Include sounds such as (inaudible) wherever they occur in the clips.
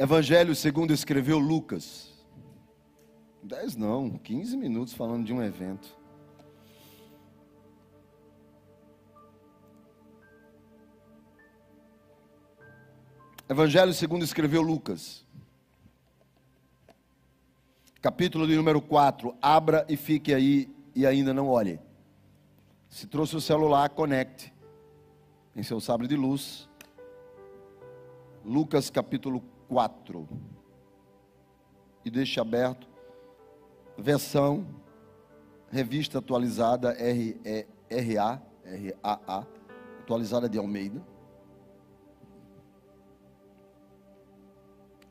Evangelho segundo escreveu Lucas. Dez não, 15 minutos falando de um evento. Evangelho segundo escreveu Lucas. Capítulo de número 4. Abra e fique aí e ainda não olhe. Se trouxe o celular, conecte em seu sabre de luz. Lucas capítulo 4. E deixe aberto. Versão revista atualizada RA, RAA, atualizada de Almeida.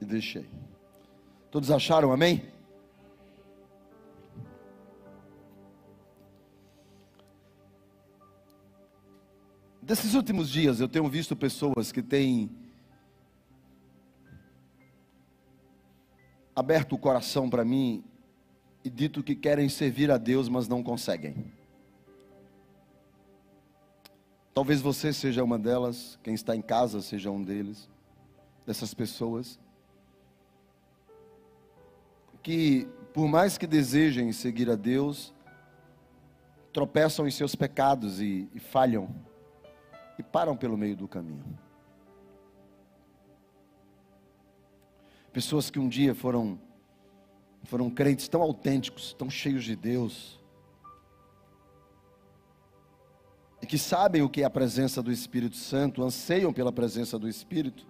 e deixei. Todos acharam, amém? Desses últimos dias eu tenho visto pessoas que têm aberto o coração para mim e dito que querem servir a Deus, mas não conseguem. Talvez você seja uma delas, quem está em casa seja um deles, dessas pessoas que, por mais que desejem seguir a Deus, tropeçam em seus pecados e, e falham e param pelo meio do caminho. Pessoas que um dia foram foram crentes tão autênticos, tão cheios de Deus, e que sabem o que é a presença do Espírito Santo, anseiam pela presença do Espírito,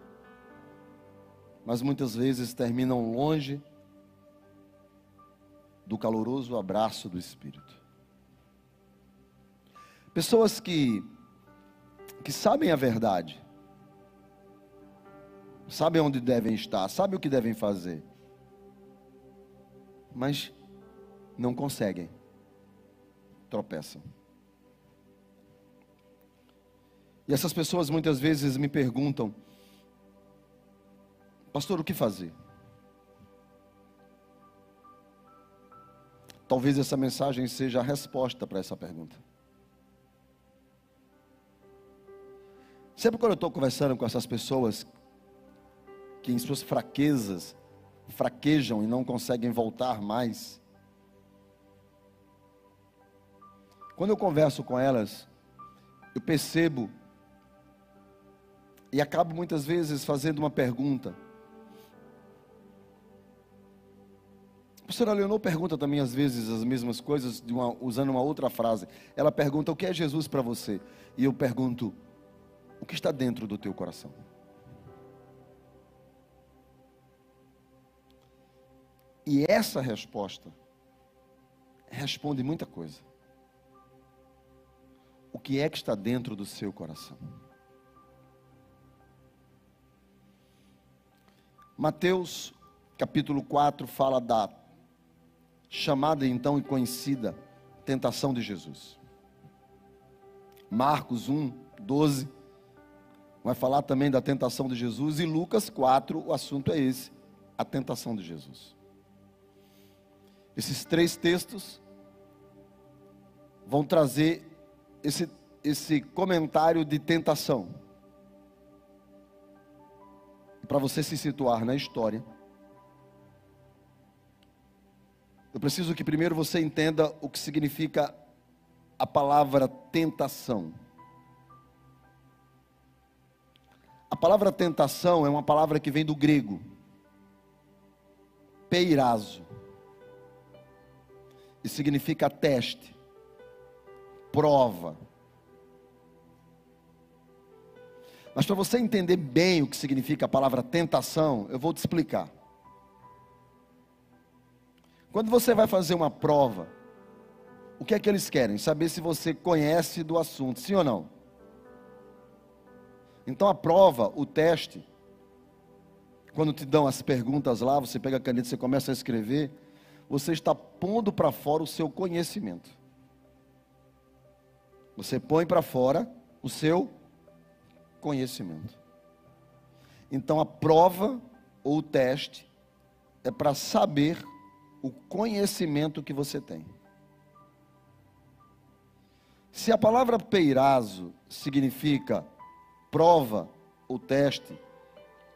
mas muitas vezes terminam longe do caloroso abraço do Espírito. Pessoas que, que sabem a verdade, sabem onde devem estar, sabem o que devem fazer, mas não conseguem, tropeçam. E essas pessoas muitas vezes me perguntam, pastor, o que fazer? Talvez essa mensagem seja a resposta para essa pergunta. Sempre quando eu estou conversando com essas pessoas que em suas fraquezas fraquejam e não conseguem voltar mais, quando eu converso com elas, eu percebo e acabo muitas vezes fazendo uma pergunta. professora Leonor pergunta também às vezes as mesmas coisas, uma, usando uma outra frase. Ela pergunta: O que é Jesus para você? E eu pergunto: O que está dentro do teu coração? E essa resposta responde muita coisa. O que é que está dentro do seu coração? Mateus capítulo 4 fala da chamada então e conhecida tentação de Jesus. Marcos 1, 12, vai falar também da tentação de Jesus, e Lucas 4, o assunto é esse: a tentação de Jesus. Esses três textos vão trazer esse, esse comentário de tentação. Para você se situar na história Eu preciso que primeiro você entenda o que significa a palavra tentação. A palavra tentação é uma palavra que vem do grego, peirazo, e significa teste, prova. Mas para você entender bem o que significa a palavra tentação, eu vou te explicar. Quando você vai fazer uma prova, o que é que eles querem? Saber se você conhece do assunto, sim ou não? Então a prova, o teste, quando te dão as perguntas lá, você pega a caneta, você começa a escrever, você está pondo para fora o seu conhecimento. Você põe para fora o seu conhecimento. Então a prova ou o teste é para saber o conhecimento que você tem. Se a palavra peirazo significa prova ou teste,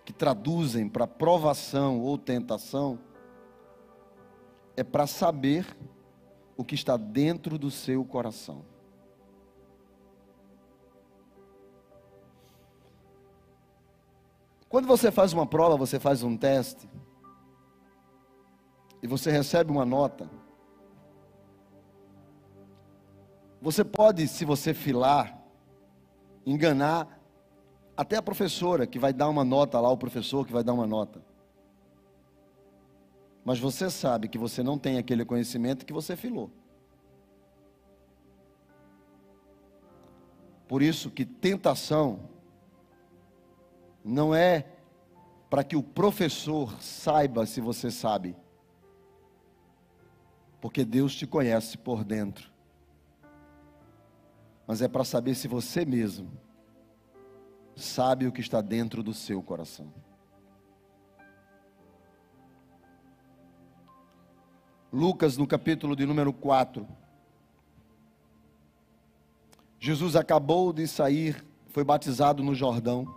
que traduzem para provação ou tentação, é para saber o que está dentro do seu coração. Quando você faz uma prova, você faz um teste, e você recebe uma nota, você pode, se você filar, enganar até a professora que vai dar uma nota lá, o professor que vai dar uma nota. Mas você sabe que você não tem aquele conhecimento que você filou. Por isso que tentação não é para que o professor saiba se você sabe. Porque Deus te conhece por dentro. Mas é para saber se você mesmo sabe o que está dentro do seu coração. Lucas, no capítulo de número 4. Jesus acabou de sair, foi batizado no Jordão.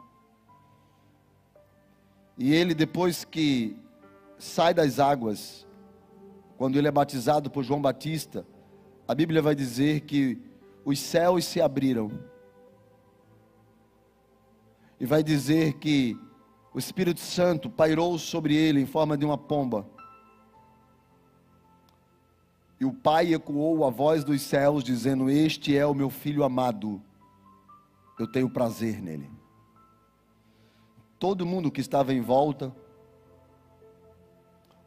E ele, depois que sai das águas, quando ele é batizado por João Batista, a Bíblia vai dizer que os céus se abriram e vai dizer que o Espírito Santo pairou sobre ele em forma de uma pomba. E o Pai ecoou a voz dos céus, dizendo: Este é o meu filho amado, eu tenho prazer nele. Todo mundo que estava em volta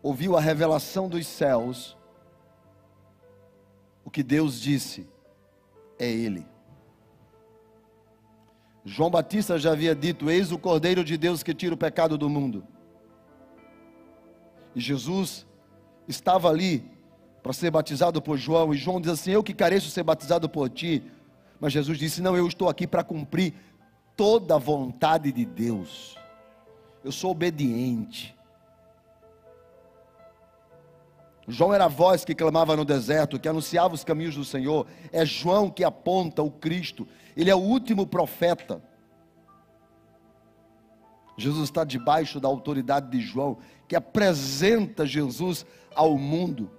ouviu a revelação dos céus. O que Deus disse é Ele. João Batista já havia dito: Eis o Cordeiro de Deus que tira o pecado do mundo. E Jesus estava ali para ser batizado por João, e João diz assim: Eu que careço ser batizado por ti. Mas Jesus disse: Não, eu estou aqui para cumprir toda a vontade de Deus. Eu sou obediente. João era a voz que clamava no deserto, que anunciava os caminhos do Senhor. É João que aponta o Cristo. Ele é o último profeta. Jesus está debaixo da autoridade de João, que apresenta Jesus ao mundo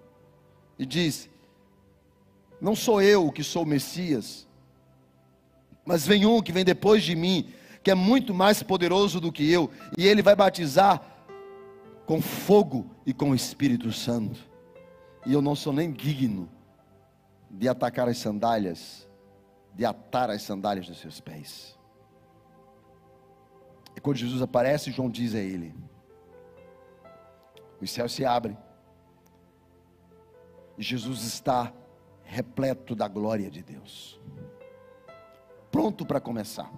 e diz: Não sou eu que sou o Messias, mas vem um que vem depois de mim, que é muito mais poderoso do que eu, e ele vai batizar com fogo e com o Espírito Santo e eu não sou nem digno de atacar as sandálias, de atar as sandálias dos seus pés. E quando Jesus aparece, João diz a ele: os céus se abrem, Jesus está repleto da glória de Deus, pronto para começar.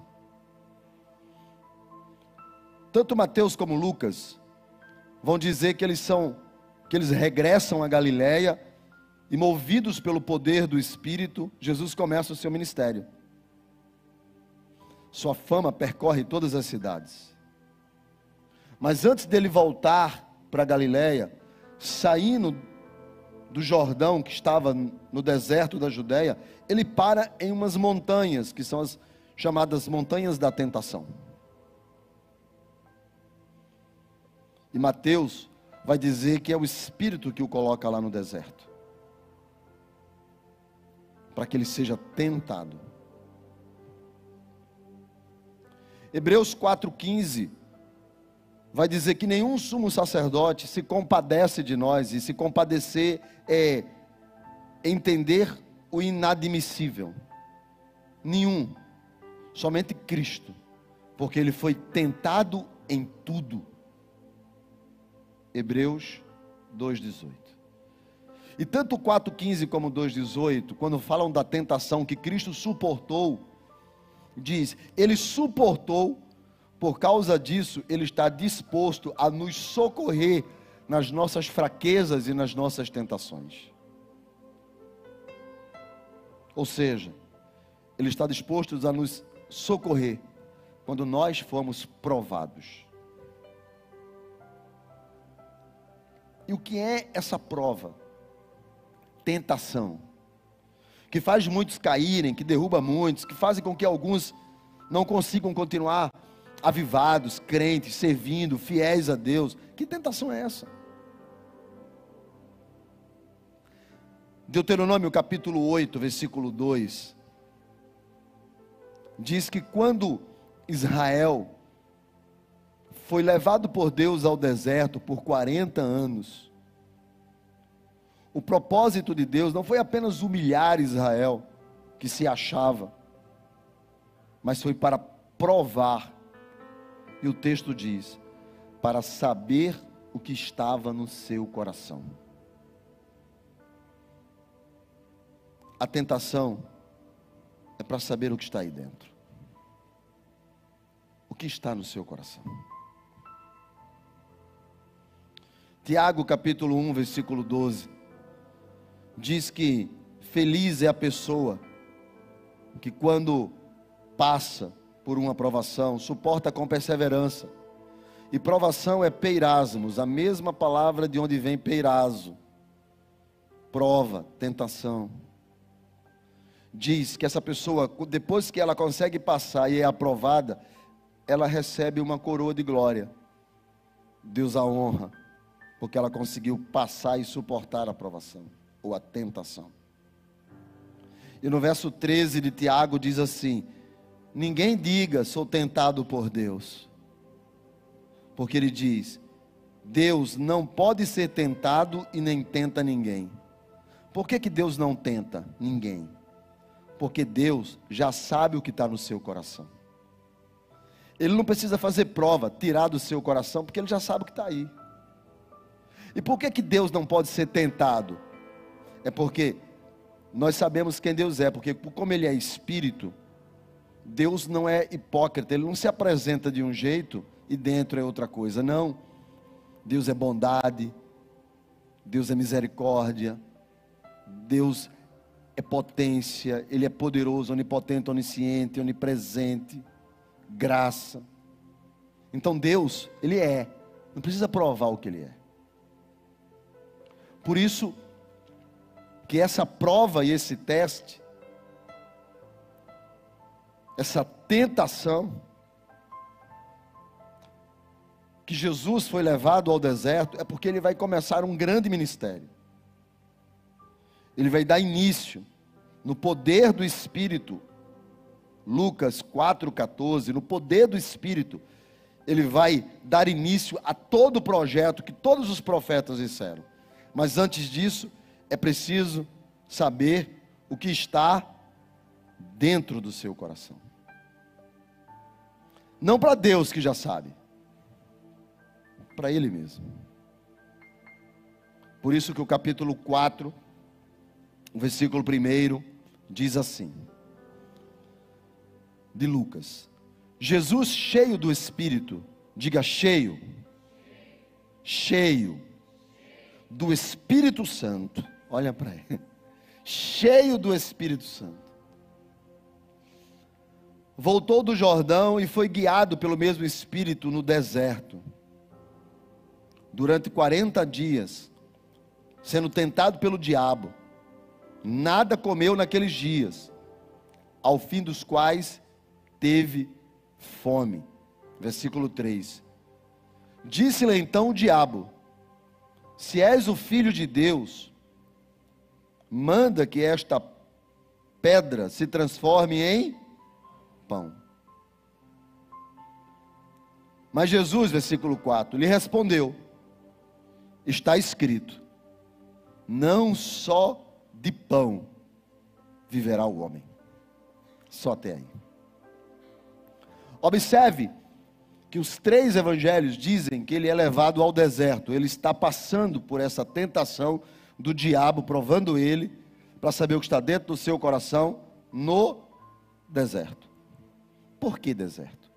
Tanto Mateus como Lucas vão dizer que eles são que eles regressam a Galiléia e movidos pelo poder do Espírito, Jesus começa o seu ministério. Sua fama percorre todas as cidades. Mas antes dele voltar para Galiléia, saindo do Jordão, que estava no deserto da Judéia, ele para em umas montanhas, que são as chamadas montanhas da tentação. E Mateus vai dizer que é o Espírito que o coloca lá no deserto para que ele seja tentado. Hebreus 4,15 vai dizer que nenhum sumo sacerdote se compadece de nós, e se compadecer é entender o inadmissível. Nenhum, somente Cristo, porque ele foi tentado em tudo Hebreus 2,18. E tanto 4,15 como 2,18, quando falam da tentação que Cristo suportou, diz: Ele suportou, por causa disso, Ele está disposto a nos socorrer nas nossas fraquezas e nas nossas tentações. Ou seja, Ele está disposto a nos socorrer quando nós formos provados. E o que é essa prova? Tentação. Que faz muitos caírem, que derruba muitos, que fazem com que alguns não consigam continuar avivados, crentes, servindo, fiéis a Deus. Que tentação é essa? Deuteronômio capítulo 8, versículo 2, diz que quando Israel foi levado por Deus ao deserto por 40 anos, o propósito de Deus não foi apenas humilhar Israel, que se achava, mas foi para provar, e o texto diz, para saber o que estava no seu coração. A tentação é para saber o que está aí dentro. O que está no seu coração. Tiago capítulo 1, versículo 12 diz que feliz é a pessoa que quando passa por uma provação, suporta com perseverança. E provação é peirasmos, a mesma palavra de onde vem peirazo. Prova, tentação. Diz que essa pessoa, depois que ela consegue passar e é aprovada, ela recebe uma coroa de glória. Deus a honra, porque ela conseguiu passar e suportar a provação ou a tentação. E no verso 13 de Tiago diz assim: Ninguém diga, sou tentado por Deus. Porque ele diz: Deus não pode ser tentado e nem tenta ninguém. Por que, que Deus não tenta ninguém? Porque Deus já sabe o que está no seu coração. Ele não precisa fazer prova, tirar do seu coração, porque ele já sabe o que está aí. E por que, que Deus não pode ser tentado? É porque nós sabemos quem Deus é, porque como Ele é Espírito, Deus não é hipócrita, Ele não se apresenta de um jeito e dentro é outra coisa, não. Deus é bondade, Deus é misericórdia, Deus é potência, Ele é poderoso, onipotente, onisciente, onipresente, graça. Então Deus, Ele é, não precisa provar o que Ele é. Por isso, que essa prova e esse teste, essa tentação, que Jesus foi levado ao deserto, é porque ele vai começar um grande ministério. Ele vai dar início no poder do Espírito. Lucas 4,14, no poder do Espírito, ele vai dar início a todo o projeto que todos os profetas disseram. Mas antes disso, é preciso saber o que está dentro do seu coração. Não para Deus que já sabe, para Ele mesmo. Por isso que o capítulo 4, o versículo 1, diz assim: de Lucas. Jesus cheio do Espírito, diga cheio, cheio do Espírito Santo, Olha para ele. Cheio do Espírito Santo. Voltou do Jordão e foi guiado pelo mesmo Espírito no deserto. Durante 40 dias, sendo tentado pelo diabo. Nada comeu naqueles dias, ao fim dos quais teve fome. Versículo 3. Disse-lhe então o diabo: Se és o filho de Deus, manda que esta pedra se transforme em pão. Mas Jesus, versículo 4, lhe respondeu: Está escrito, não só de pão viverá o homem. Só até aí. Observe que os três evangelhos dizem que ele é levado ao deserto, ele está passando por essa tentação do diabo, provando ele, para saber o que está dentro do seu coração no deserto. Por que deserto?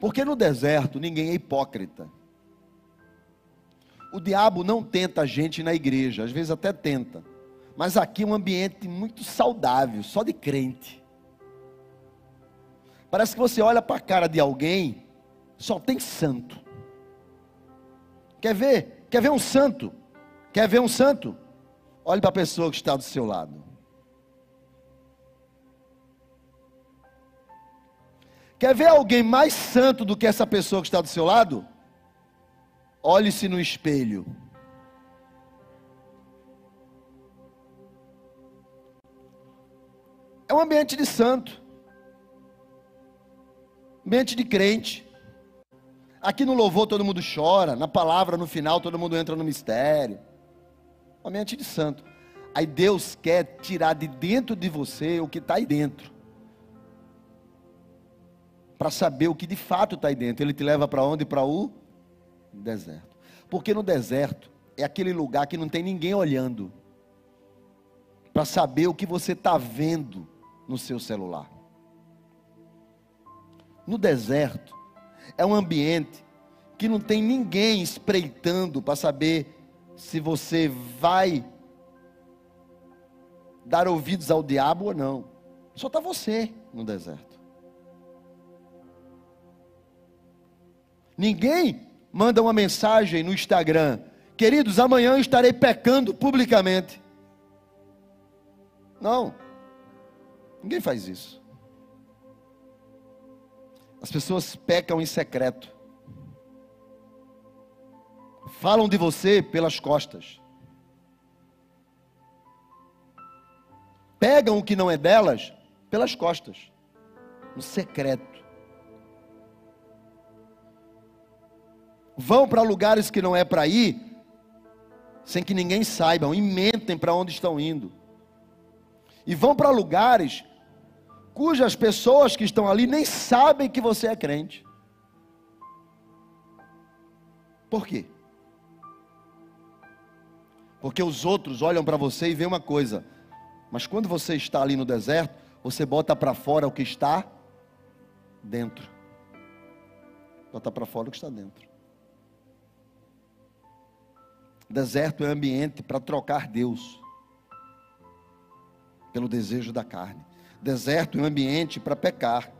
Porque no deserto ninguém é hipócrita. O diabo não tenta a gente na igreja, às vezes até tenta. Mas aqui é um ambiente muito saudável, só de crente. Parece que você olha para a cara de alguém, só tem santo. Quer ver? Quer ver um santo? Quer ver um santo? Olhe para a pessoa que está do seu lado. Quer ver alguém mais santo do que essa pessoa que está do seu lado? Olhe-se no espelho. É um ambiente de santo, ambiente de crente. Aqui no louvor todo mundo chora, na palavra no final todo mundo entra no mistério. Um ambiente de santo. Aí Deus quer tirar de dentro de você o que está aí dentro. Para saber o que de fato está aí dentro. Ele te leva para onde? Para o deserto. Porque no deserto é aquele lugar que não tem ninguém olhando. Para saber o que você está vendo no seu celular. No deserto é um ambiente que não tem ninguém espreitando para saber se você vai dar ouvidos ao diabo ou não. Só está você no deserto. Ninguém manda uma mensagem no Instagram, queridos, amanhã eu estarei pecando publicamente. Não, ninguém faz isso. As pessoas pecam em secreto. Falam de você pelas costas. pegam o que não é delas pelas costas, no secreto. Vão para lugares que não é para ir, sem que ninguém saiba, e mentem para onde estão indo. E vão para lugares cujas pessoas que estão ali nem sabem que você é crente. Por quê? Porque os outros olham para você e veem uma coisa: mas quando você está ali no deserto, você bota para fora o que está dentro. Bota para fora o que está dentro. Deserto é ambiente para trocar Deus pelo desejo da carne. Deserto é ambiente para pecar.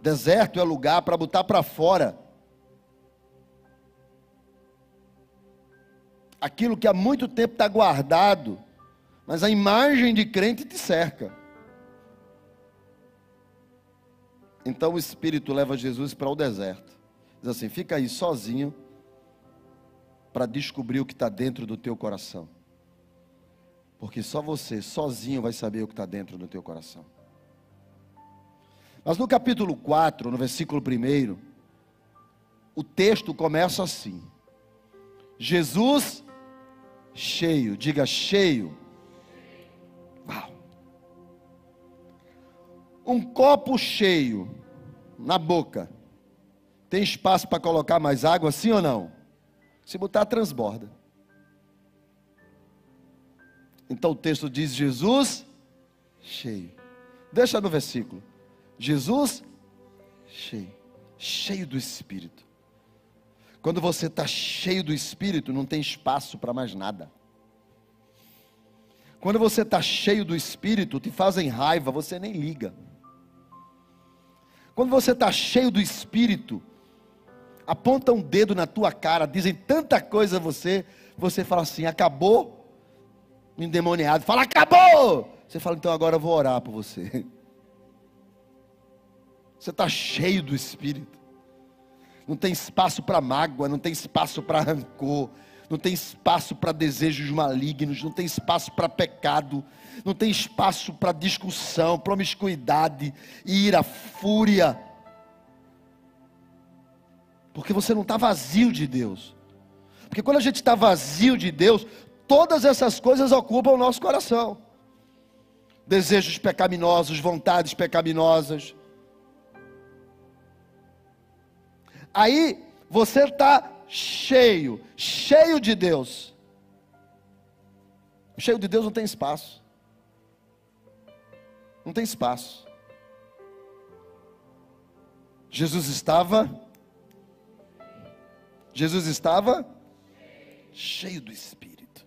Deserto é lugar para botar para fora aquilo que há muito tempo está guardado, mas a imagem de crente te cerca. Então o Espírito leva Jesus para o deserto. Diz assim: fica aí sozinho para descobrir o que está dentro do teu coração. Porque só você, sozinho, vai saber o que está dentro do teu coração. Mas no capítulo 4, no versículo 1, o texto começa assim: Jesus cheio, diga cheio. Uau. Um copo cheio na boca. Tem espaço para colocar mais água, sim ou não? Se botar, transborda. Então o texto diz: Jesus cheio. Deixa no versículo. Jesus cheio. Cheio do Espírito. Quando você está cheio do Espírito, não tem espaço para mais nada. Quando você está cheio do Espírito, te fazem raiva, você nem liga. Quando você está cheio do Espírito, apontam um dedo na tua cara, dizem tanta coisa a você, você fala assim: acabou, endemoniado, fala, acabou. Você fala, então agora eu vou orar por você. Você está cheio do Espírito não tem espaço para mágoa, não tem espaço para rancor, não tem espaço para desejos malignos, não tem espaço para pecado, não tem espaço para discussão, promiscuidade, ira, fúria. Porque você não está vazio de Deus. Porque quando a gente está vazio de Deus, todas essas coisas ocupam o nosso coração. Desejos pecaminosos, vontades pecaminosas, Aí você está cheio, cheio de Deus. Cheio de Deus não tem espaço. Não tem espaço. Jesus estava Jesus estava cheio do Espírito.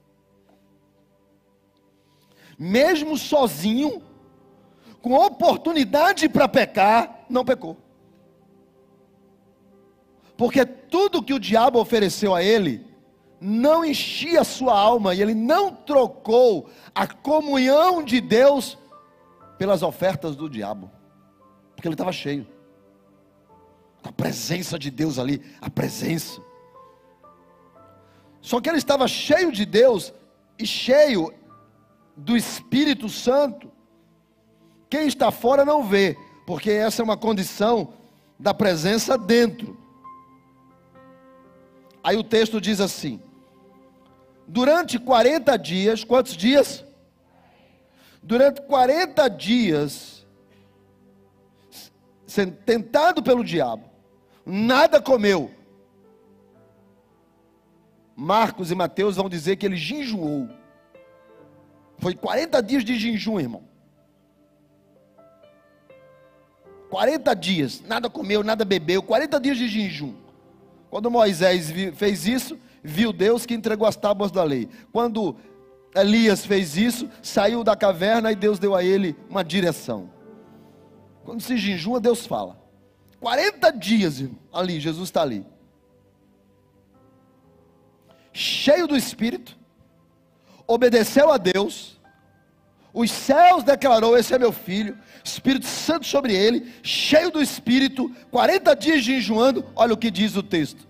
Mesmo sozinho, com oportunidade para pecar, não pecou. Porque tudo que o diabo ofereceu a ele não enchia a sua alma e ele não trocou a comunhão de Deus pelas ofertas do diabo, porque ele estava cheio. A presença de Deus ali, a presença. Só que ele estava cheio de Deus e cheio do Espírito Santo. Quem está fora não vê, porque essa é uma condição da presença dentro. Aí o texto diz assim: durante 40 dias, quantos dias? Durante 40 dias, tentado pelo diabo, nada comeu. Marcos e Mateus vão dizer que ele jejuou. Foi 40 dias de jejum, irmão. 40 dias, nada comeu, nada bebeu, 40 dias de jejum. Quando Moisés fez isso, viu Deus que entregou as tábuas da lei. Quando Elias fez isso, saiu da caverna e Deus deu a ele uma direção. Quando se jejuma, Deus fala. 40 dias, irmão, ali, Jesus está ali. Cheio do Espírito, obedeceu a Deus, os céus declarou: Esse é meu filho, Espírito Santo sobre ele, cheio do Espírito, 40 dias jejuando. Olha o que diz o texto: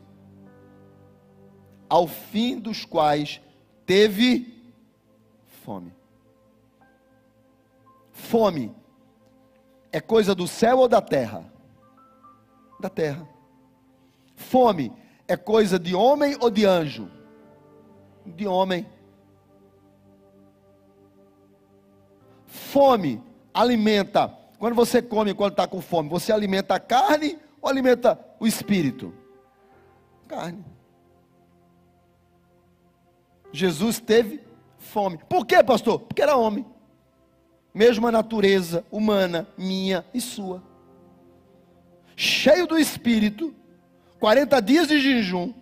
Ao fim dos quais teve fome. Fome é coisa do céu ou da terra? Da terra. Fome é coisa de homem ou de anjo? De homem. Fome alimenta. Quando você come, quando está com fome, você alimenta a carne ou alimenta o espírito? Carne. Jesus teve fome. Por quê, pastor? Porque era homem. Mesma natureza humana, minha e sua. Cheio do espírito, 40 dias de jejum.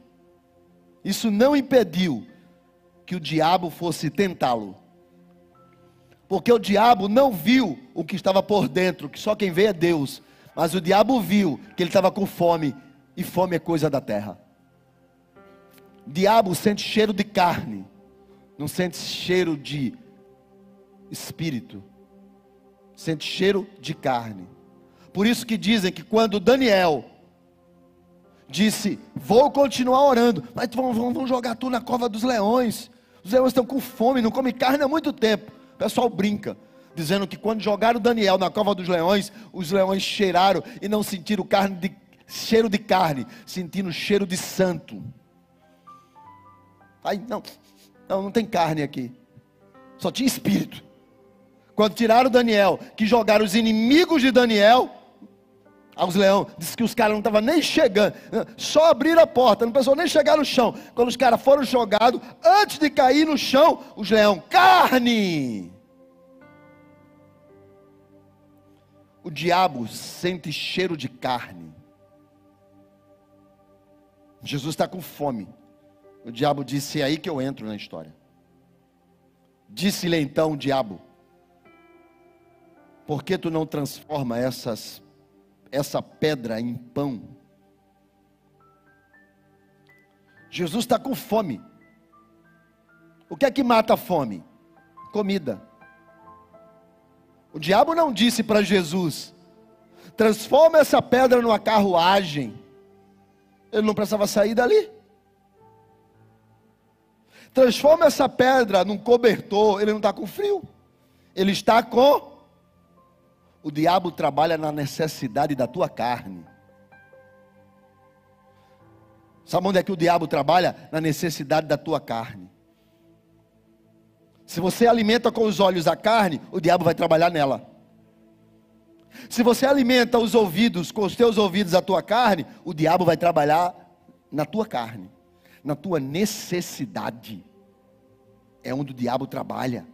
Isso não impediu que o diabo fosse tentá-lo. Porque o diabo não viu o que estava por dentro, que só quem vê é Deus. Mas o diabo viu que ele estava com fome, e fome é coisa da terra. O diabo sente cheiro de carne, não sente cheiro de espírito, sente cheiro de carne. Por isso que dizem que quando Daniel disse: Vou continuar orando, mas vão, vão jogar tu na cova dos leões. Os leões estão com fome, não comem carne há muito tempo. O pessoal brinca, dizendo que quando jogaram Daniel na cova dos leões, os leões cheiraram e não sentiram carne de, cheiro de carne, sentindo cheiro de santo. Aí, não, não, não tem carne aqui. Só tinha espírito. Quando tiraram Daniel, que jogaram os inimigos de Daniel aos leões, disse que os caras não estavam nem chegando, só abriram a porta, não precisou nem chegar no chão. Quando os caras foram jogados, antes de cair no chão, os leões, carne! O diabo sente cheiro de carne. Jesus está com fome. O diabo disse: É aí que eu entro na história. Disse-lhe então o diabo: Por que tu não transforma essas, essa pedra em pão? Jesus está com fome. O que é que mata a fome? Comida. O diabo não disse para Jesus: transforma essa pedra numa carruagem. Ele não precisava sair dali. Transforma essa pedra num cobertor. Ele não está com frio. Ele está com. O diabo trabalha na necessidade da tua carne. Sabe onde é que o diabo trabalha? Na necessidade da tua carne. Se você alimenta com os olhos a carne, o diabo vai trabalhar nela. Se você alimenta os ouvidos com os teus ouvidos a tua carne, o diabo vai trabalhar na tua carne na tua necessidade. É onde o diabo trabalha.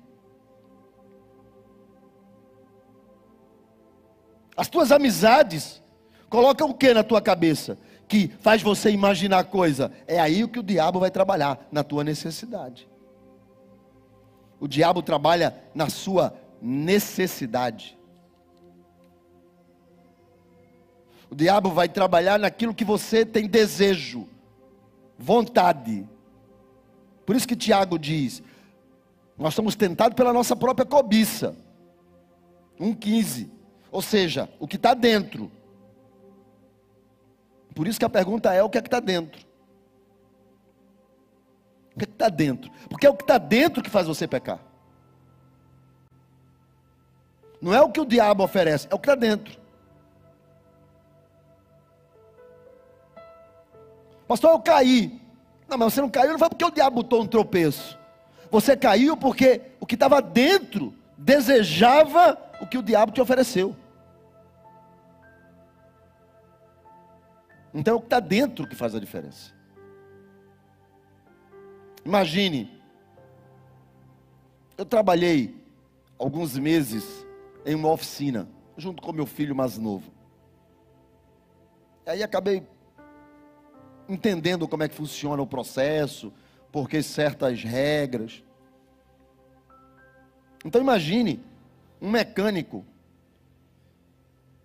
As tuas amizades colocam o que na tua cabeça? Que faz você imaginar coisa. É aí o que o diabo vai trabalhar, na tua necessidade. O diabo trabalha na sua necessidade. O diabo vai trabalhar naquilo que você tem desejo vontade. Por isso que Tiago diz: nós somos tentados pela nossa própria cobiça. 1,15. Ou seja, o que está dentro. Por isso que a pergunta é: o que é que está dentro? O que é que está dentro? Porque é o que está dentro que faz você pecar. Não é o que o diabo oferece, é o que está dentro. Pastor, eu caí. Não, mas você não caiu, não foi porque o diabo botou um tropeço. Você caiu porque o que estava dentro desejava o que o diabo te ofereceu. Então é o que está dentro que faz a diferença. Imagine, eu trabalhei alguns meses em uma oficina, junto com meu filho mais novo. Aí acabei entendendo como é que funciona o processo, porque certas regras. Então imagine um mecânico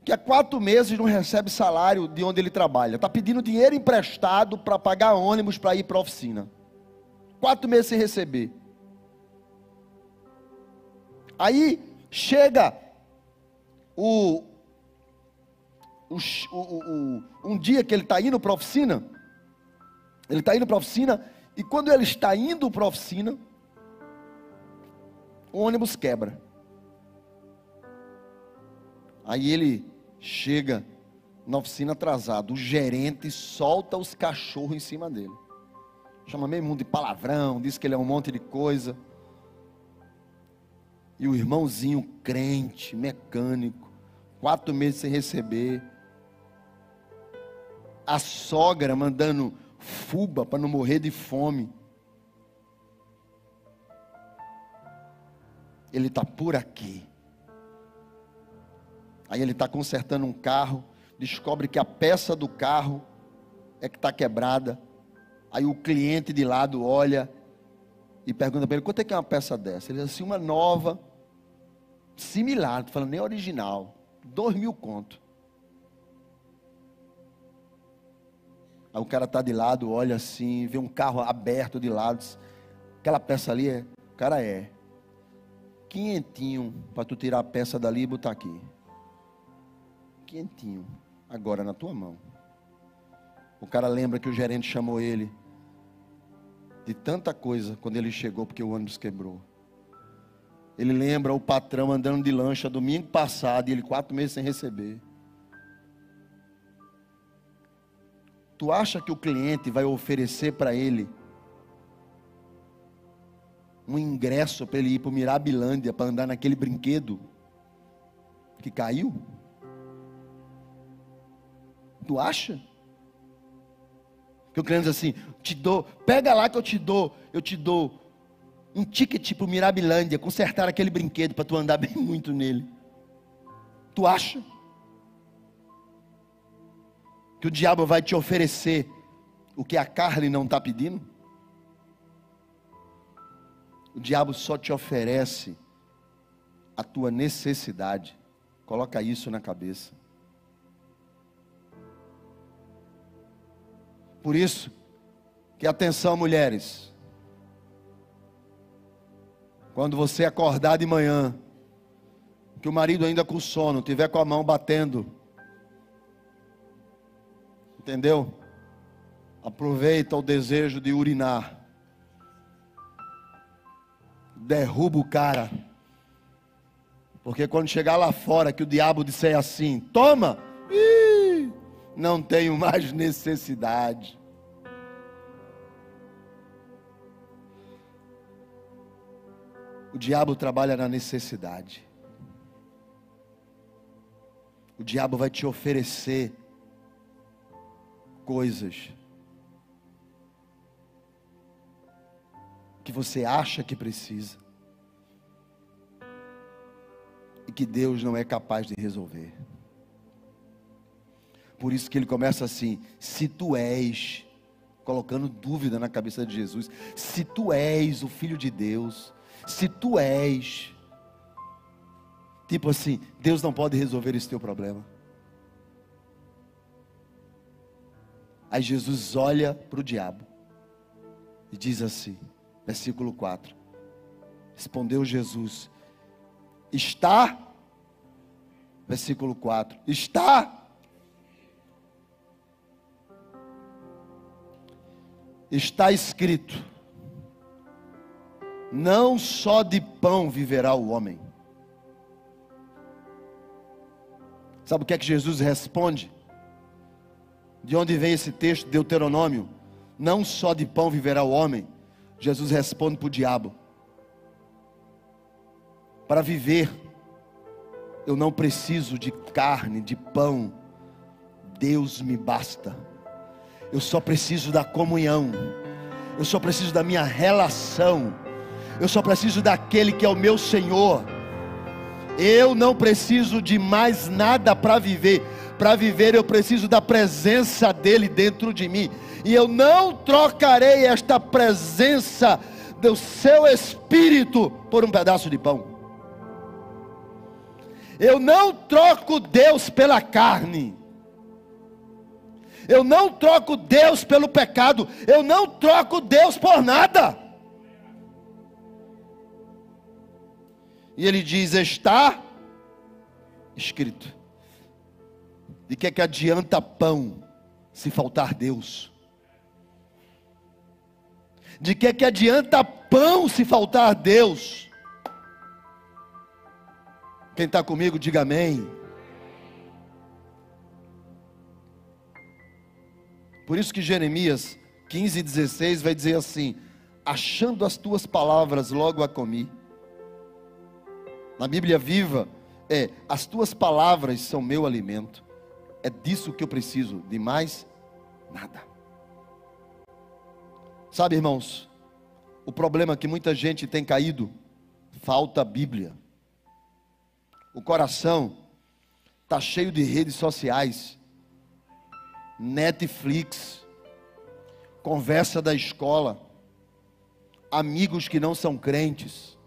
que há quatro meses não recebe salário de onde ele trabalha, está pedindo dinheiro emprestado para pagar ônibus para ir para a oficina. Quatro meses sem receber. Aí chega o, o, o, um dia que ele está indo para a oficina, ele está indo para a oficina, e quando ele está indo para a oficina, o ônibus quebra. Aí ele chega na oficina atrasado, o gerente solta os cachorros em cima dele. Chama meio mundo de palavrão, diz que ele é um monte de coisa. E o irmãozinho crente, mecânico, quatro meses sem receber. A sogra mandando fuba para não morrer de fome. Ele está por aqui. Aí ele está consertando um carro, descobre que a peça do carro é que está quebrada. Aí o cliente de lado olha e pergunta para ele: quanto é que é uma peça dessa? Ele diz assim: uma nova, similar, não falando nem original, dois mil conto. Aí o cara está de lado, olha assim, vê um carro aberto de lado. Aquela peça ali, é, cara é. Quinhentinho para tu tirar a peça dali e botar aqui. Quinhentinho. Agora na tua mão. O cara lembra que o gerente chamou ele de tanta coisa quando ele chegou porque o ônibus quebrou. Ele lembra o patrão andando de lancha domingo passado e ele quatro meses sem receber. Tu acha que o cliente vai oferecer para ele um ingresso para ele ir para o Mirabilândia para andar naquele brinquedo que caiu? Tu acha? Que o cliente diz assim: te dou, pega lá que eu te dou, eu te dou um ticket para o Mirabilândia, consertar aquele brinquedo para tu andar (laughs) bem muito nele. Tu acha? que o diabo vai te oferecer o que a carne não está pedindo? O diabo só te oferece a tua necessidade. Coloca isso na cabeça. Por isso, que atenção, mulheres. Quando você acordar de manhã, que o marido ainda com sono, tiver com a mão batendo Entendeu? Aproveita o desejo de urinar. Derruba o cara. Porque quando chegar lá fora, que o diabo disser assim: toma, não tenho mais necessidade. O diabo trabalha na necessidade. O diabo vai te oferecer coisas que você acha que precisa e que Deus não é capaz de resolver. Por isso que ele começa assim: se tu és, colocando dúvida na cabeça de Jesus, se tu és o filho de Deus, se tu és, tipo assim, Deus não pode resolver esse teu problema. Aí Jesus olha para o diabo e diz assim, versículo 4: Respondeu Jesus: Está versículo 4. Está está escrito: Não só de pão viverá o homem. Sabe o que é que Jesus responde? De onde vem esse texto, Deuteronômio? Não só de pão viverá o homem. Jesus responde para o diabo: Para viver, eu não preciso de carne, de pão. Deus me basta. Eu só preciso da comunhão. Eu só preciso da minha relação. Eu só preciso daquele que é o meu Senhor. Eu não preciso de mais nada para viver. Para viver, eu preciso da presença dEle dentro de mim. E eu não trocarei esta presença do seu Espírito por um pedaço de pão. Eu não troco Deus pela carne. Eu não troco Deus pelo pecado. Eu não troco Deus por nada. E ele diz: Está escrito. De que é que adianta pão se faltar Deus? De que é que adianta pão se faltar Deus? Quem está comigo, diga amém. Por isso que Jeremias 15, 16 vai dizer assim: Achando as tuas palavras, logo a comi. Na Bíblia viva, é: As tuas palavras são meu alimento. É disso que eu preciso, de mais nada. Sabe, irmãos, o problema que muita gente tem caído, falta a Bíblia. O coração está cheio de redes sociais Netflix, conversa da escola, amigos que não são crentes.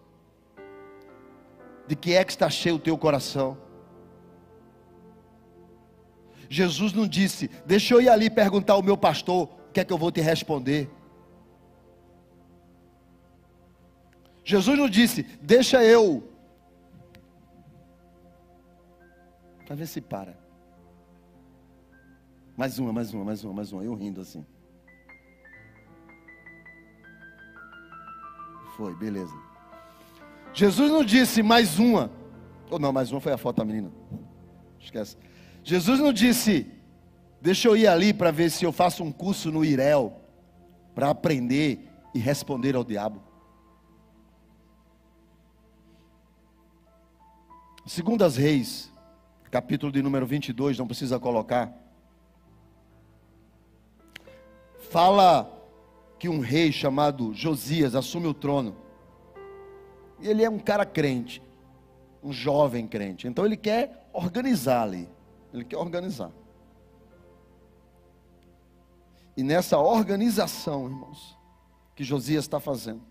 De que é que está cheio o teu coração? Jesus não disse, deixa eu ir ali perguntar ao meu pastor, o que é que eu vou te responder? Jesus não disse, deixa eu. Para ver se para. Mais uma, mais uma, mais uma, mais uma. Eu rindo assim. Foi, beleza. Jesus não disse mais uma. Ou oh, não, mais uma foi a foto da menina. Esquece. Jesus não disse, deixa eu ir ali para ver se eu faço um curso no Irel para aprender e responder ao diabo. Segundas Reis, capítulo de número 22, não precisa colocar. Fala que um rei chamado Josias assume o trono. E ele é um cara crente, um jovem crente. Então ele quer organizar ali. Ele quer organizar. E nessa organização, irmãos, que Josias está fazendo,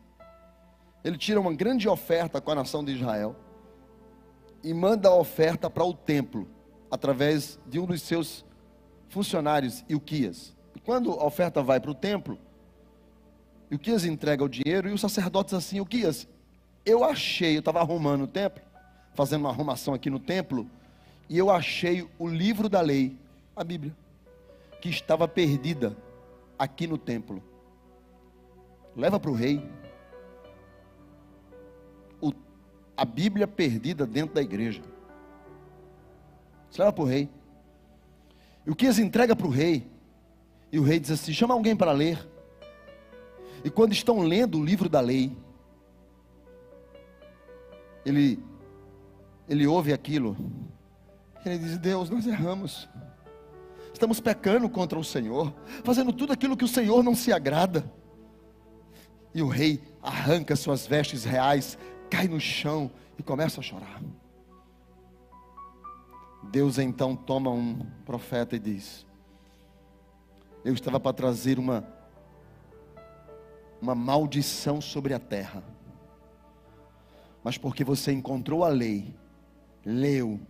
ele tira uma grande oferta com a nação de Israel e manda a oferta para o templo, através de um dos seus funcionários, Ilquias. E quando a oferta vai para o templo, o Quias entrega o dinheiro e os sacerdotes assim, o Quias, eu achei, eu estava arrumando o templo, fazendo uma arrumação aqui no templo, e eu achei o livro da lei, a Bíblia, que estava perdida aqui no templo. Leva para o rei. A Bíblia perdida dentro da igreja. Você leva para o rei. E o Quias entrega para o rei. E o rei diz assim: chama alguém para ler. E quando estão lendo o livro da lei, ele, ele ouve aquilo. Ele diz: Deus, nós erramos. Estamos pecando contra o Senhor, fazendo tudo aquilo que o Senhor não se agrada. E o rei arranca suas vestes reais, cai no chão e começa a chorar. Deus então toma um profeta e diz: eu estava para trazer uma uma maldição sobre a terra. Mas porque você encontrou a lei, leu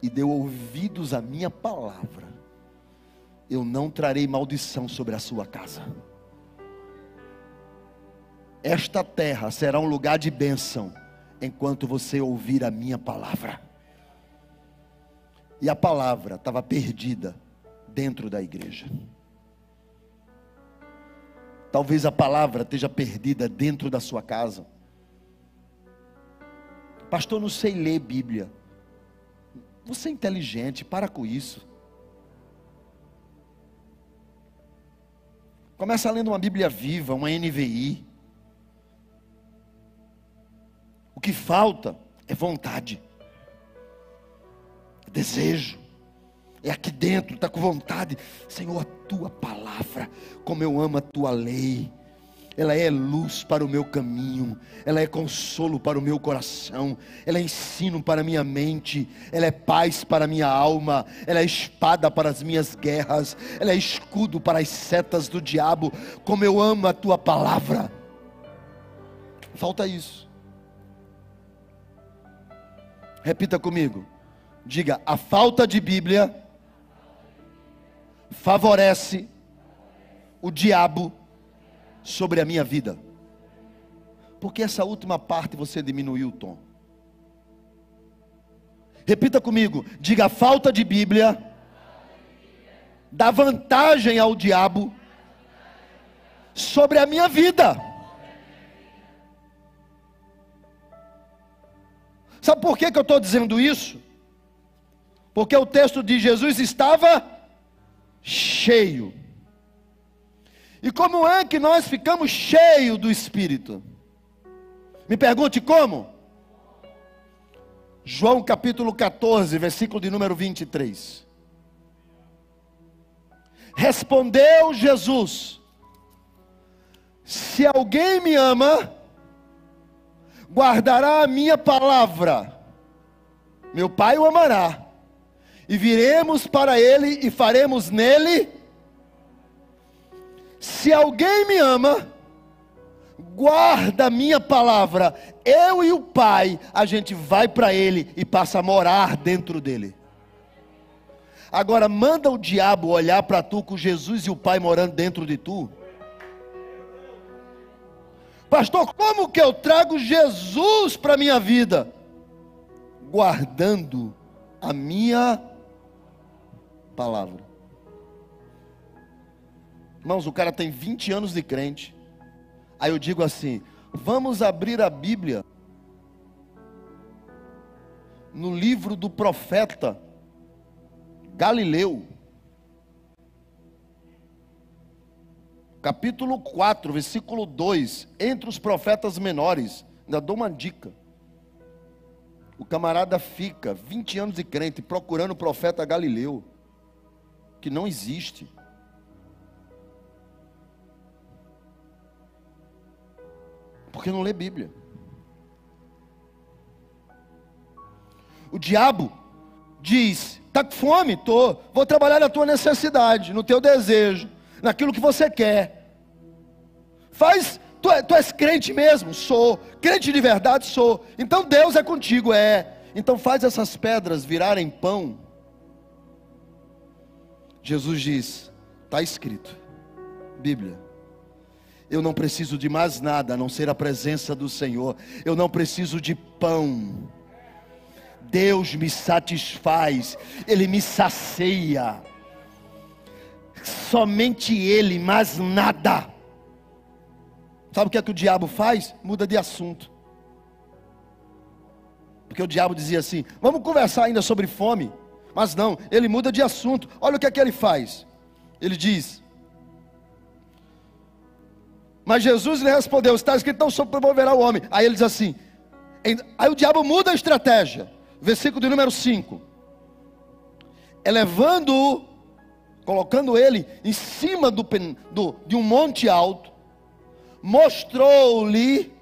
e deu ouvidos à minha palavra, eu não trarei maldição sobre a sua casa. Esta terra será um lugar de bênção enquanto você ouvir a minha palavra. E a palavra estava perdida dentro da igreja. Talvez a palavra esteja perdida dentro da sua casa. Pastor, não sei ler Bíblia. Você é inteligente, para com isso. Começa lendo uma Bíblia viva, uma NVI. O que falta é vontade, é desejo. É aqui dentro, está com vontade. Senhor, a tua palavra, como eu amo a tua lei ela é luz para o meu caminho, ela é consolo para o meu coração, ela é ensino para a minha mente, ela é paz para a minha alma, ela é espada para as minhas guerras, ela é escudo para as setas do diabo. Como eu amo a tua palavra. Falta isso. Repita comigo. Diga: a falta de Bíblia favorece o diabo sobre a minha vida. Porque essa última parte você diminuiu o tom. Repita comigo, diga a falta de Bíblia dá vantagem ao diabo sobre a minha vida. Sabe por que, que eu estou dizendo isso? Porque o texto de Jesus estava cheio. E como é que nós ficamos cheios do Espírito? Me pergunte como? João capítulo 14, versículo de número 23. Respondeu Jesus: Se alguém me ama, guardará a minha palavra, meu Pai o amará, e viremos para ele e faremos nele se alguém me ama, guarda a minha palavra, eu e o Pai, a gente vai para ele e passa a morar dentro dele. Agora manda o diabo olhar para tu com Jesus e o Pai morando dentro de tu. Pastor, como que eu trago Jesus para minha vida? Guardando a minha palavra. Irmãos, o cara tem 20 anos de crente. Aí eu digo assim: vamos abrir a Bíblia no livro do profeta Galileu, capítulo 4, versículo 2. Entre os profetas menores, ainda dou uma dica. O camarada fica 20 anos de crente procurando o profeta Galileu, que não existe. Porque não lê Bíblia. O diabo diz: está com fome? Tô. Vou trabalhar na tua necessidade, no teu desejo, naquilo que você quer. Faz. Tu, tu és crente mesmo? Sou. Crente de verdade? Sou. Então Deus é contigo, é. Então faz essas pedras virarem pão. Jesus diz: está escrito. Bíblia. Eu não preciso de mais nada a não ser a presença do Senhor. Eu não preciso de pão. Deus me satisfaz, Ele me sacia. Somente Ele, mais nada. Sabe o que é que o diabo faz? Muda de assunto. Porque o diabo dizia assim: vamos conversar ainda sobre fome. Mas não, ele muda de assunto. Olha o que é que ele faz. Ele diz: mas Jesus lhe respondeu: está escrito, não só promoverá o homem. Aí ele diz assim: aí o diabo muda a estratégia. Versículo de número 5. Elevando-o, colocando ele em cima do, do, de um monte alto, mostrou-lhe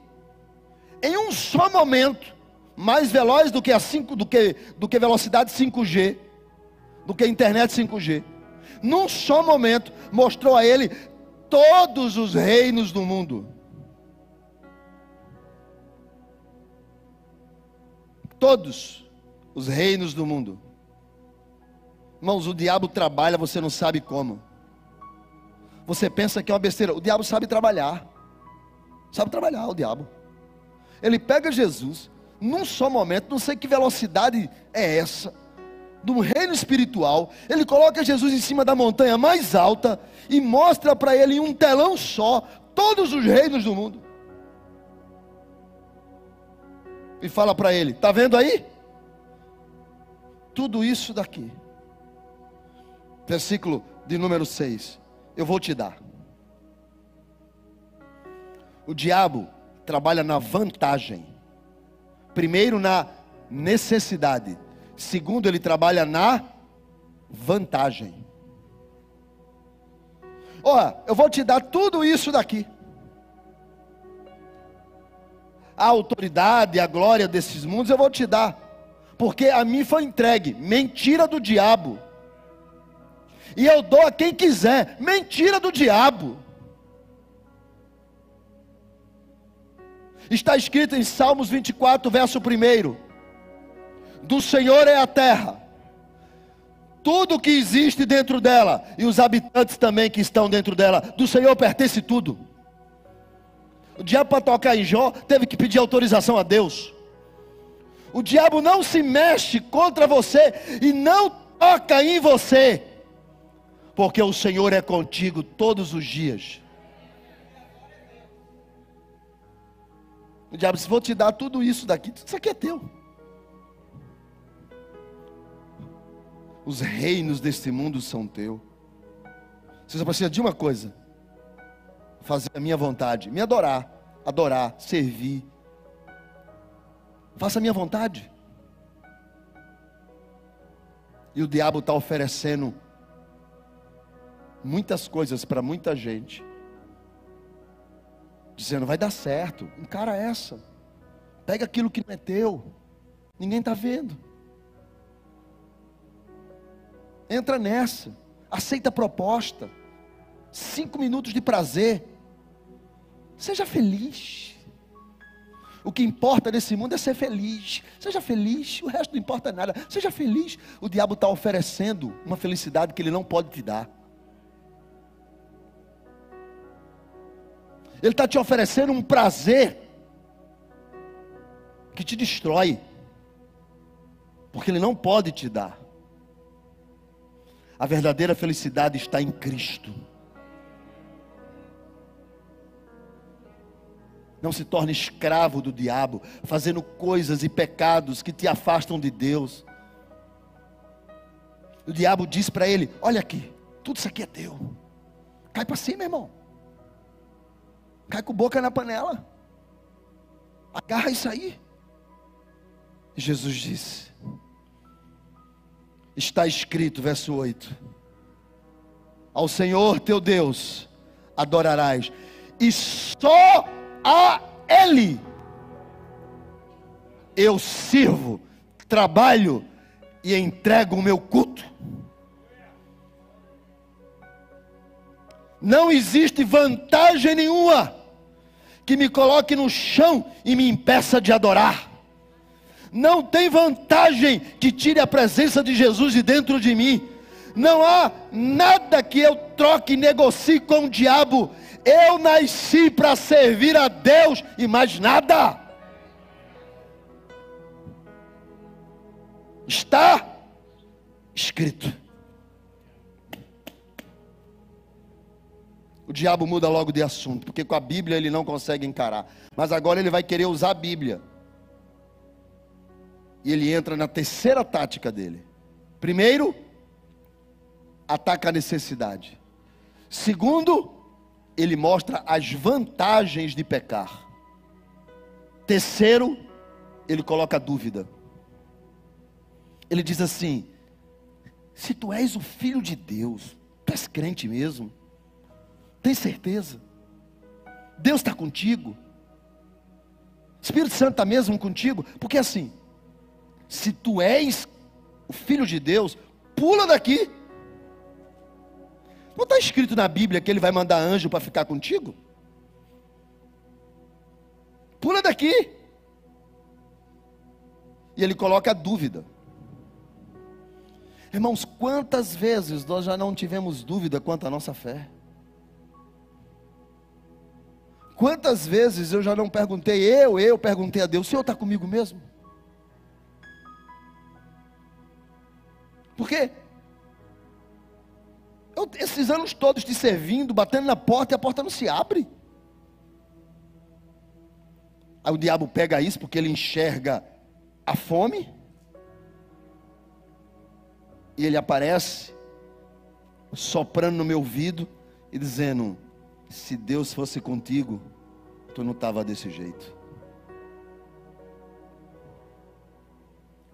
em um só momento, mais veloz do que a 5, do que, do que velocidade 5G, do que a internet 5G. Num só momento, mostrou a ele todos os reinos do mundo. Todos os reinos do mundo. Irmãos, o diabo trabalha, você não sabe como. Você pensa que é uma besteira. O diabo sabe trabalhar. Sabe trabalhar, o diabo. Ele pega Jesus, num só momento, não sei que velocidade é essa. Do reino espiritual, ele coloca Jesus em cima da montanha mais alta e mostra para ele em um telão só todos os reinos do mundo. E fala para ele: "Tá vendo aí? Tudo isso daqui. Versículo de número 6. Eu vou te dar. O diabo trabalha na vantagem. Primeiro na necessidade. Segundo, ele trabalha na vantagem. Ó, eu vou te dar tudo isso daqui. A autoridade, a glória desses mundos eu vou te dar. Porque a mim foi entregue mentira do diabo. E eu dou a quem quiser. Mentira do diabo. Está escrito em Salmos 24, verso 1: Do Senhor é a terra, tudo que existe dentro dela, e os habitantes também que estão dentro dela, do Senhor pertence tudo. O diabo, para tocar em Jó, teve que pedir autorização a Deus. O diabo não se mexe contra você e não toca em você, porque o Senhor é contigo todos os dias. O diabo disse: Vou te dar tudo isso daqui, tudo isso aqui é teu. Os reinos deste mundo são teu. Você só precisa de uma coisa: fazer a minha vontade, me adorar, adorar, servir. Faça a minha vontade. E o diabo está oferecendo muitas coisas para muita gente dizendo: vai dar certo, encara essa, pega aquilo que não é teu, ninguém está vendo. Entra nessa, aceita a proposta, cinco minutos de prazer, seja feliz. O que importa nesse mundo é ser feliz. Seja feliz, o resto não importa nada. Seja feliz. O diabo está oferecendo uma felicidade que ele não pode te dar. Ele está te oferecendo um prazer que te destrói, porque Ele não pode te dar. A verdadeira felicidade está em Cristo. Não se torne escravo do diabo, fazendo coisas e pecados que te afastam de Deus. O diabo diz para ele: Olha aqui, tudo isso aqui é teu. Cai para cima, irmão. Cai com boca na panela. Agarra isso aí. Jesus disse: Está escrito, verso 8: Ao Senhor teu Deus adorarás, e só a Ele eu sirvo, trabalho e entrego o meu culto. Não existe vantagem nenhuma que me coloque no chão e me impeça de adorar. Não tem vantagem que tire a presença de Jesus de dentro de mim. Não há nada que eu troque e negocie com o diabo. Eu nasci para servir a Deus e mais nada. Está escrito. o diabo muda logo de assunto, porque com a Bíblia ele não consegue encarar. Mas agora ele vai querer usar a Bíblia. E ele entra na terceira tática dele. Primeiro, ataca a necessidade. Segundo, ele mostra as vantagens de pecar. Terceiro, ele coloca dúvida. Ele diz assim: se tu és o filho de Deus, tu és crente mesmo? Tem certeza? Deus está contigo? Espírito Santo está mesmo contigo? Porque assim, se tu és o filho de Deus, pula daqui. Não está escrito na Bíblia que ele vai mandar anjo para ficar contigo? Pula daqui. E ele coloca a dúvida. Irmãos, quantas vezes nós já não tivemos dúvida quanto à nossa fé? Quantas vezes eu já não perguntei, eu, eu perguntei a Deus, o Senhor está comigo mesmo? Porque eu, esses anos todos te servindo, batendo na porta e a porta não se abre. Aí o diabo pega isso porque ele enxerga a fome. E ele aparece soprando no meu ouvido e dizendo: Se Deus fosse contigo, tu não estava desse jeito.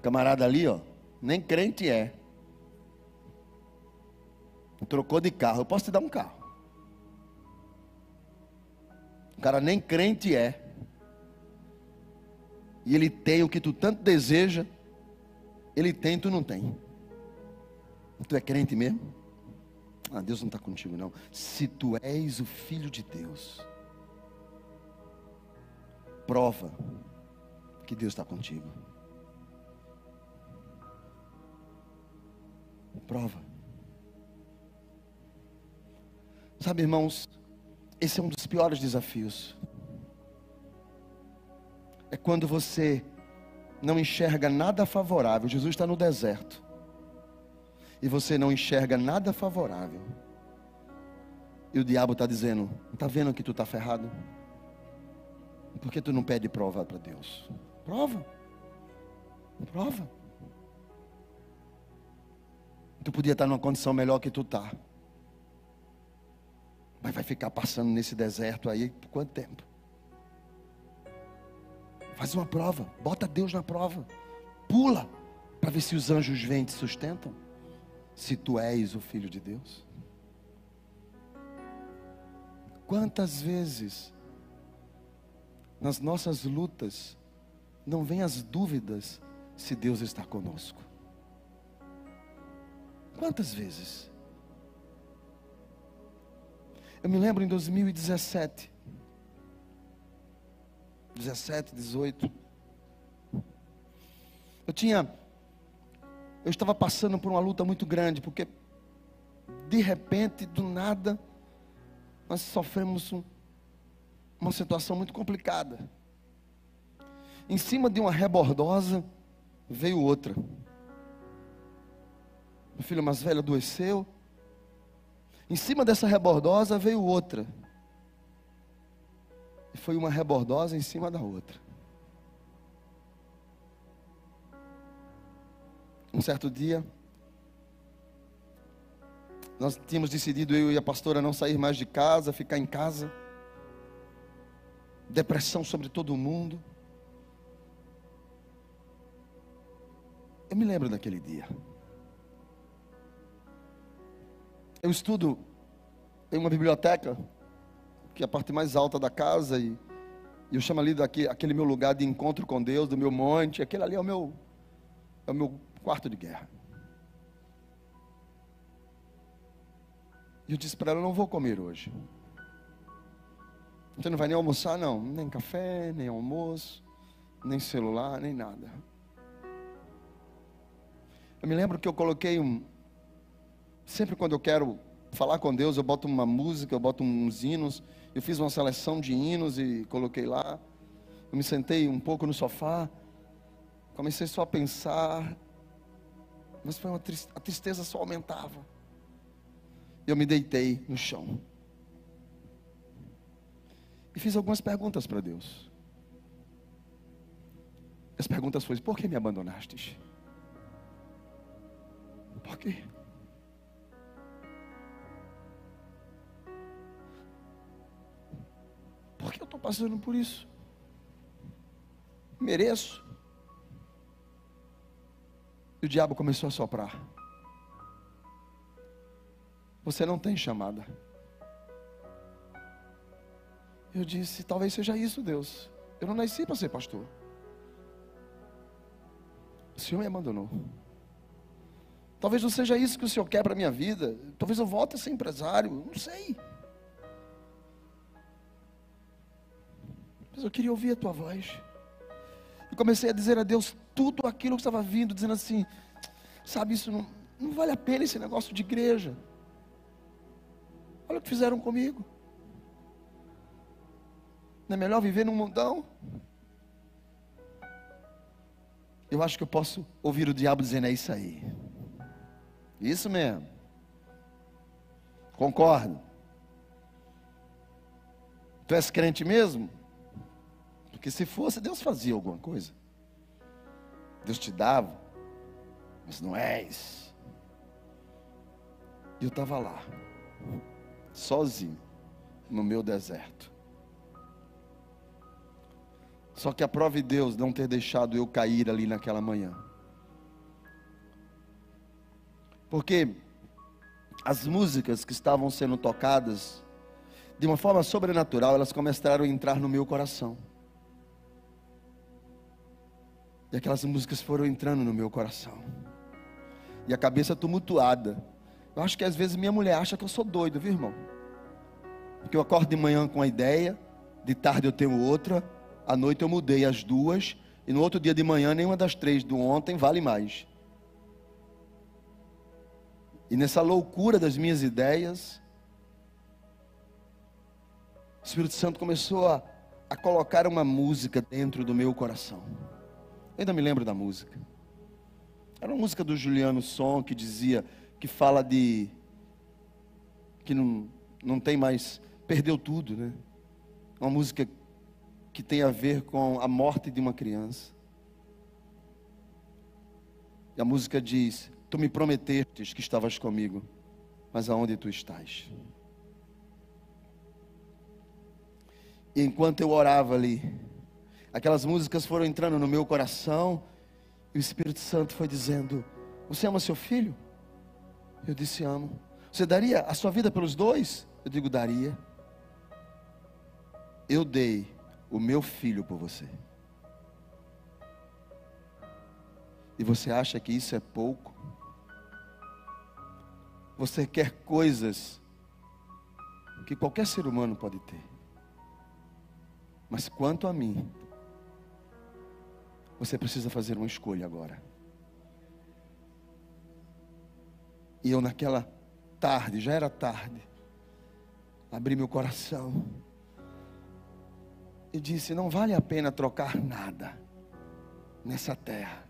Camarada ali, ó, nem crente é. Trocou de carro. Eu posso te dar um carro. O cara nem crente é. E ele tem o que tu tanto deseja. Ele tem, tu não tem. Tu é crente mesmo? Ah, Deus não está contigo, não. Se tu és o filho de Deus, prova que Deus está contigo. Prova. Sabe, irmãos, esse é um dos piores desafios. É quando você não enxerga nada favorável. Jesus está no deserto e você não enxerga nada favorável. E o diabo está dizendo: Está vendo que tu está ferrado? Por que tu não pede prova para Deus? Prova. Prova. Tu podia estar numa condição melhor que tu está. Mas vai ficar passando nesse deserto aí por quanto tempo? Faz uma prova, bota Deus na prova. Pula para ver se os anjos vêm e te sustentam se tu és o filho de Deus? Quantas vezes nas nossas lutas não vem as dúvidas se Deus está conosco? Quantas vezes? Eu me lembro em 2017, 17, 18, eu tinha eu estava passando por uma luta muito grande, porque de repente, do nada, nós sofremos um, uma situação muito complicada. Em cima de uma rebordosa veio outra. Meu filho mais velho adoeceu. Em cima dessa rebordosa veio outra. E foi uma rebordosa em cima da outra. Um certo dia, nós tínhamos decidido, eu e a pastora, não sair mais de casa, ficar em casa. Depressão sobre todo mundo. Eu me lembro daquele dia. Eu estudo em uma biblioteca, que é a parte mais alta da casa, e eu chamo ali daquele, aquele meu lugar de encontro com Deus, do meu monte. Aquele ali é o meu, é o meu quarto de guerra. E eu disse para ela: não vou comer hoje. Você não vai nem almoçar, não? Nem café, nem almoço, nem celular, nem nada. Eu me lembro que eu coloquei um. Sempre quando eu quero falar com Deus, eu boto uma música, eu boto uns hinos. Eu fiz uma seleção de hinos e coloquei lá. Eu me sentei um pouco no sofá. Comecei só a pensar mas foi uma tristeza, a tristeza só aumentava. Eu me deitei no chão. E fiz algumas perguntas para Deus. As perguntas foram: Por que me abandonaste? Por quê? Por que eu estou passando por isso? Mereço. E o diabo começou a soprar. Você não tem chamada. Eu disse: talvez seja isso, Deus. Eu não nasci para ser pastor. O Senhor me abandonou. Talvez não seja isso que o Senhor quer para a minha vida. Talvez eu volte a ser empresário. Não sei. Mas eu queria ouvir a tua voz. E comecei a dizer a Deus tudo aquilo que estava vindo, dizendo assim: sabe, isso não, não vale a pena esse negócio de igreja. Olha o que fizeram comigo. Não é melhor viver num mundão? Eu acho que eu posso ouvir o diabo dizendo: é isso aí. Isso mesmo. Concordo. Tu és crente mesmo? Porque se fosse, Deus fazia alguma coisa. Deus te dava, mas não és. E eu estava lá, sozinho, no meu deserto. Só que a prova de Deus não ter deixado eu cair ali naquela manhã. Porque as músicas que estavam sendo tocadas, de uma forma sobrenatural, elas começaram a entrar no meu coração. E aquelas músicas foram entrando no meu coração. E a cabeça tumultuada. Eu acho que às vezes minha mulher acha que eu sou doido, viu, irmão? Porque eu acordo de manhã com uma ideia, de tarde eu tenho outra, à noite eu mudei as duas, e no outro dia de manhã nenhuma das três do ontem vale mais. E nessa loucura das minhas ideias, o Espírito Santo começou a, a colocar uma música dentro do meu coração. Eu ainda me lembro da música. Era uma música do Juliano Som que dizia, que fala de. que não, não tem mais. perdeu tudo, né? Uma música que tem a ver com a morte de uma criança. E a música diz: Tu me prometestes que estavas comigo, mas aonde tu estás? E enquanto eu orava ali, Aquelas músicas foram entrando no meu coração e o Espírito Santo foi dizendo: Você ama seu filho? Eu disse: Amo. Você daria a sua vida pelos dois? Eu digo: Daria. Eu dei o meu filho por você. E você acha que isso é pouco? Você quer coisas que qualquer ser humano pode ter. Mas quanto a mim, você precisa fazer uma escolha agora. E eu, naquela tarde, já era tarde, abri meu coração e disse: Não vale a pena trocar nada nessa terra.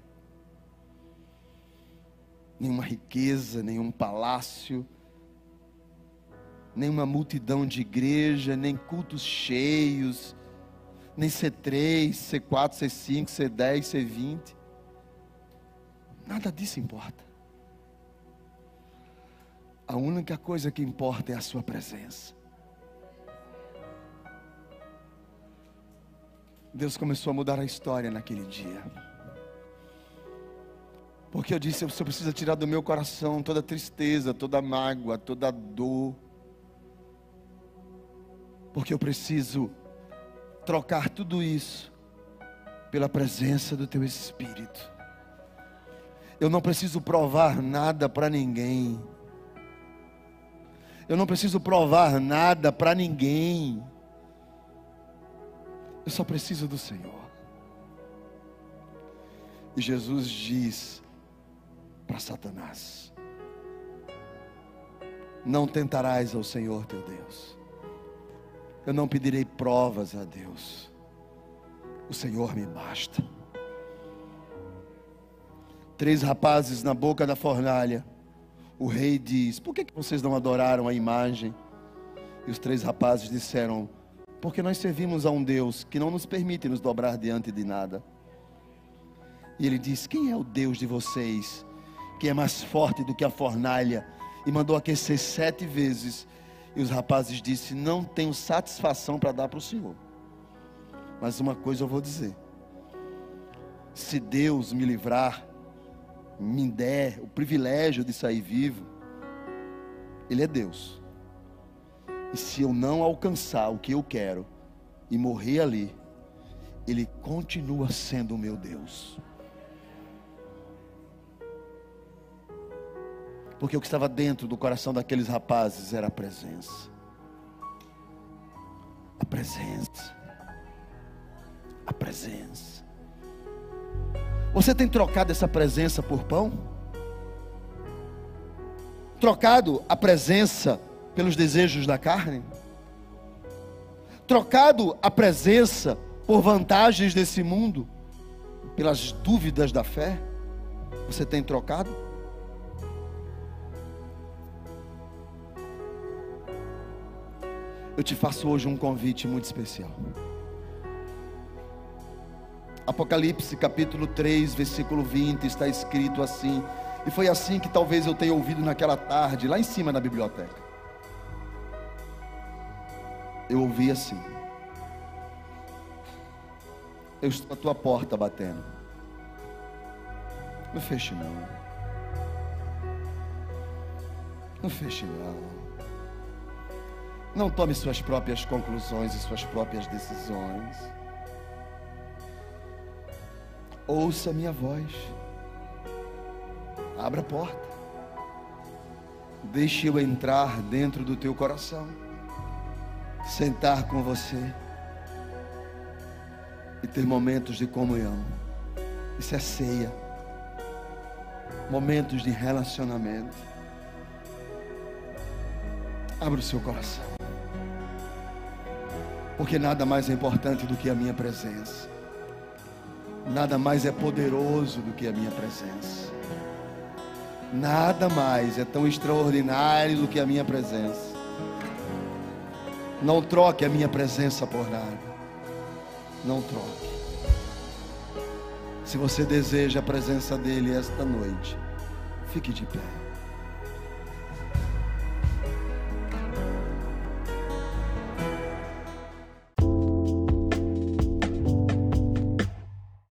Nenhuma riqueza, nenhum palácio, nenhuma multidão de igreja, nem cultos cheios nem C3, C4, C5, C10, C20. Nada disso importa. A única coisa que importa é a Sua presença. Deus começou a mudar a história naquele dia. Porque eu disse: você precisa tirar do meu coração toda tristeza, toda mágoa, toda dor. Porque eu preciso trocar tudo isso pela presença do teu Espírito. Eu não preciso provar nada para ninguém. Eu não preciso provar nada para ninguém. Eu só preciso do Senhor. E Jesus diz para Satanás: Não tentarás ao Senhor teu Deus. Eu não pedirei provas a Deus. O Senhor me basta. Três rapazes na boca da fornalha. O rei diz: Por que vocês não adoraram a imagem? E os três rapazes disseram: Porque nós servimos a um Deus que não nos permite nos dobrar diante de nada. E ele diz: Quem é o Deus de vocês, que é mais forte do que a fornalha, e mandou aquecer sete vezes e os rapazes disseram: Não tenho satisfação para dar para o Senhor. Mas uma coisa eu vou dizer: se Deus me livrar, me der o privilégio de sair vivo, Ele é Deus. E se eu não alcançar o que eu quero e morrer ali, Ele continua sendo o meu Deus. Porque o que estava dentro do coração daqueles rapazes era a presença. A presença. A presença. Você tem trocado essa presença por pão? Trocado a presença pelos desejos da carne? Trocado a presença por vantagens desse mundo? Pelas dúvidas da fé? Você tem trocado? Eu te faço hoje um convite muito especial. Apocalipse capítulo 3, versículo 20, está escrito assim. E foi assim que talvez eu tenha ouvido naquela tarde, lá em cima na biblioteca. Eu ouvi assim. Eu estou à tua porta batendo. Não feche não. Não feche não. Não tome suas próprias conclusões e suas próprias decisões. Ouça a minha voz. Abra a porta. Deixe eu entrar dentro do teu coração. Sentar com você. E ter momentos de comunhão. Isso é ceia. Momentos de relacionamento. Abra o seu coração. Porque nada mais é importante do que a minha presença. Nada mais é poderoso do que a minha presença. Nada mais é tão extraordinário do que a minha presença. Não troque a minha presença por nada. Não troque. Se você deseja a presença dele esta noite, fique de pé.